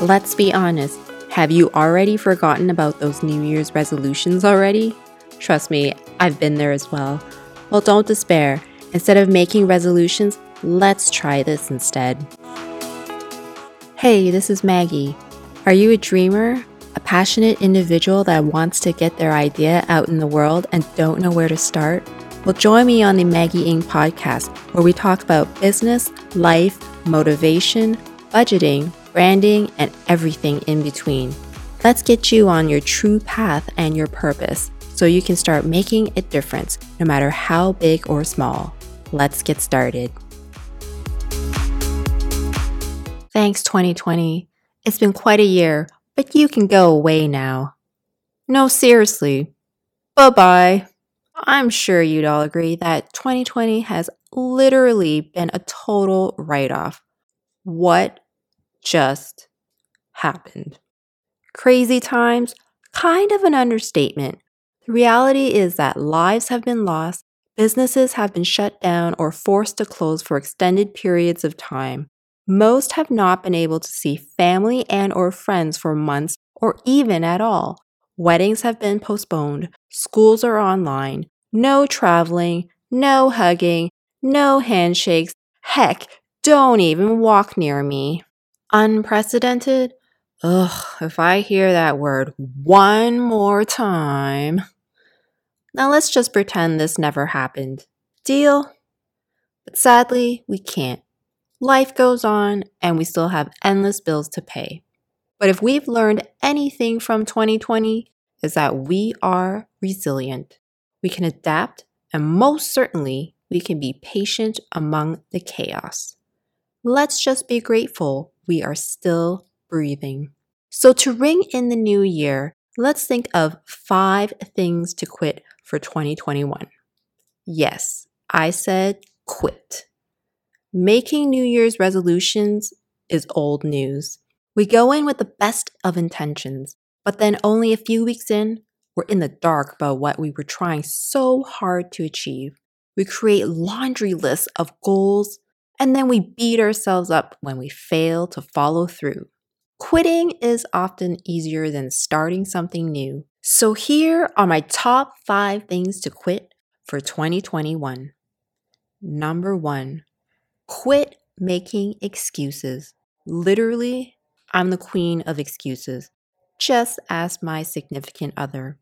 Let's be honest, have you already forgotten about those New Year's resolutions already? Trust me, I've been there as well. Well, don't despair. Instead of making resolutions, let's try this instead. Hey, this is Maggie. Are you a dreamer? A passionate individual that wants to get their idea out in the world and don't know where to start? Well, join me on the Maggie Ng podcast, where we talk about business, life, motivation, budgeting, branding, and everything in between. Let's get you on your true path and your purpose so you can start making a difference no matter how big or small. Let's get started. Thanks, 2020. It's been quite a year, but you can go away now. No, seriously. Bye bye. I'm sure you'd all agree that 2020 has literally been a total write off. What just happened? Crazy times? Kind of an understatement. The reality is that lives have been lost, businesses have been shut down or forced to close for extended periods of time. Most have not been able to see family and or friends for months or even at all. Weddings have been postponed, schools are online, no traveling, no hugging, no handshakes. Heck, don't even walk near me. Unprecedented? Ugh, if I hear that word one more time. Now let's just pretend this never happened. Deal? But sadly, we can't. Life goes on, and we still have endless bills to pay. But if we've learned anything from 2020, is that we are resilient. We can adapt, and most certainly, we can be patient among the chaos. Let's just be grateful we are still breathing. So, to ring in the new year, let's think of five things to quit for 2021. Yes, I said quit. Making New Year's resolutions is old news. We go in with the best of intentions, but then only a few weeks in, we're in the dark about what we were trying so hard to achieve. We create laundry lists of goals, and then we beat ourselves up when we fail to follow through. Quitting is often easier than starting something new. So, here are my top five things to quit for 2021. Number one, Quit making excuses. Literally, I'm the queen of excuses. Just ask my significant other.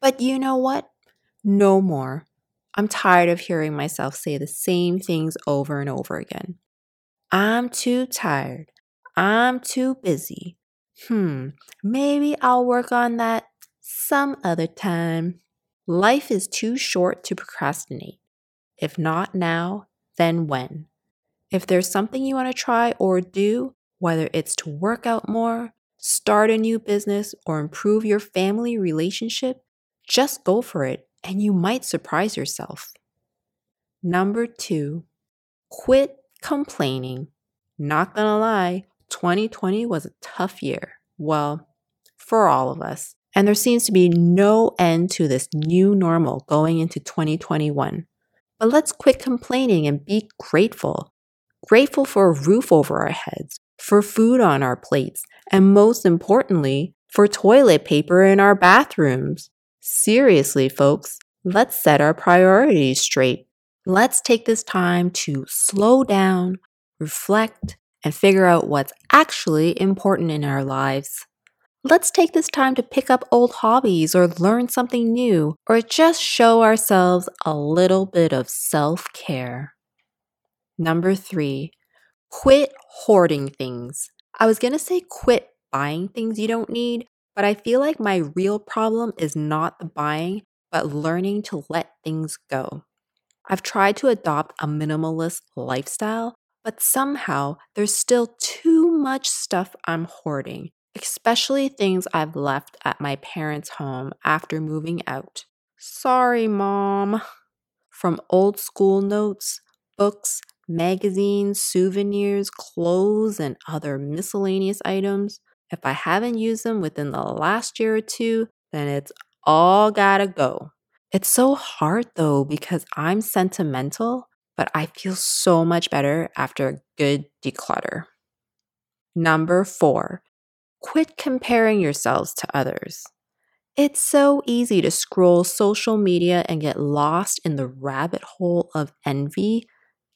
But you know what? No more. I'm tired of hearing myself say the same things over and over again. I'm too tired. I'm too busy. Hmm, maybe I'll work on that some other time. Life is too short to procrastinate. If not now, then when? If there's something you want to try or do, whether it's to work out more, start a new business, or improve your family relationship, just go for it and you might surprise yourself. Number two, quit complaining. Not gonna lie, 2020 was a tough year. Well, for all of us. And there seems to be no end to this new normal going into 2021. But let's quit complaining and be grateful grateful for a roof over our heads, for food on our plates, and most importantly, for toilet paper in our bathrooms. Seriously, folks, let's set our priorities straight. Let's take this time to slow down, reflect, and figure out what's actually important in our lives. Let's take this time to pick up old hobbies or learn something new, or just show ourselves a little bit of self care. Number three, quit hoarding things. I was going to say quit buying things you don't need, but I feel like my real problem is not the buying, but learning to let things go. I've tried to adopt a minimalist lifestyle, but somehow there's still too much stuff I'm hoarding, especially things I've left at my parents' home after moving out. Sorry, mom. From old school notes, books, magazines, souvenirs, clothes, and other miscellaneous items. If I haven't used them within the last year or two, then it's all gotta go. It's so hard though because I'm sentimental, but I feel so much better after a good declutter. Number four, Quit comparing yourselves to others. It's so easy to scroll social media and get lost in the rabbit hole of envy.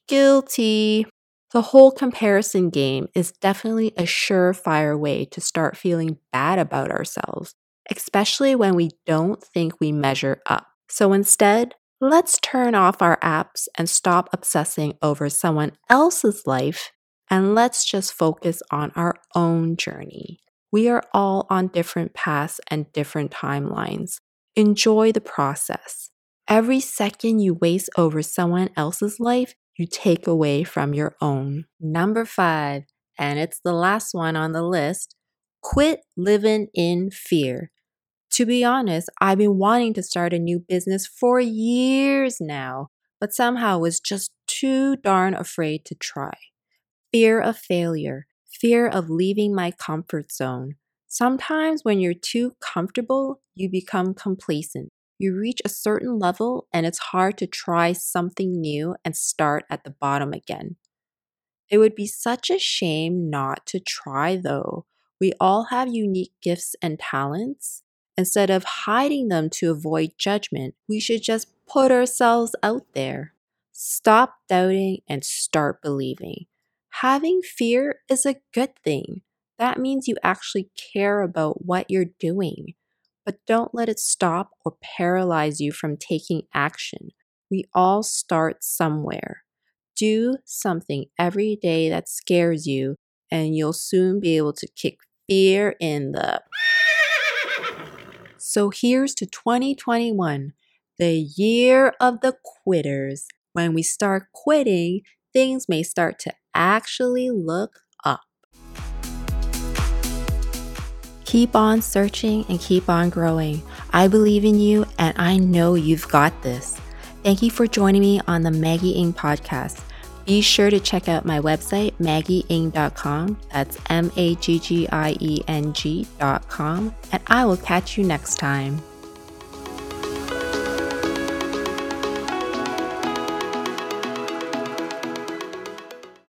Guilty. The whole comparison game is definitely a surefire way to start feeling bad about ourselves, especially when we don't think we measure up. So instead, let's turn off our apps and stop obsessing over someone else's life and let's just focus on our own journey. We are all on different paths and different timelines. Enjoy the process. Every second you waste over someone else's life, you take away from your own. Number five, and it's the last one on the list quit living in fear. To be honest, I've been wanting to start a new business for years now, but somehow was just too darn afraid to try. Fear of failure, fear of leaving my comfort zone. Sometimes when you're too comfortable, you become complacent. You reach a certain level and it's hard to try something new and start at the bottom again. It would be such a shame not to try, though. We all have unique gifts and talents. Instead of hiding them to avoid judgment, we should just put ourselves out there. Stop doubting and start believing. Having fear is a good thing. That means you actually care about what you're doing. But don't let it stop or paralyze you from taking action. We all start somewhere. Do something every day that scares you, and you'll soon be able to kick fear in the. So here's to 2021, the year of the quitters. When we start quitting, things may start to actually look Keep on searching and keep on growing. I believe in you and I know you've got this. Thank you for joining me on the Maggie Ng podcast. Be sure to check out my website, maggieng.com. That's M A G G I E N G.com. And I will catch you next time.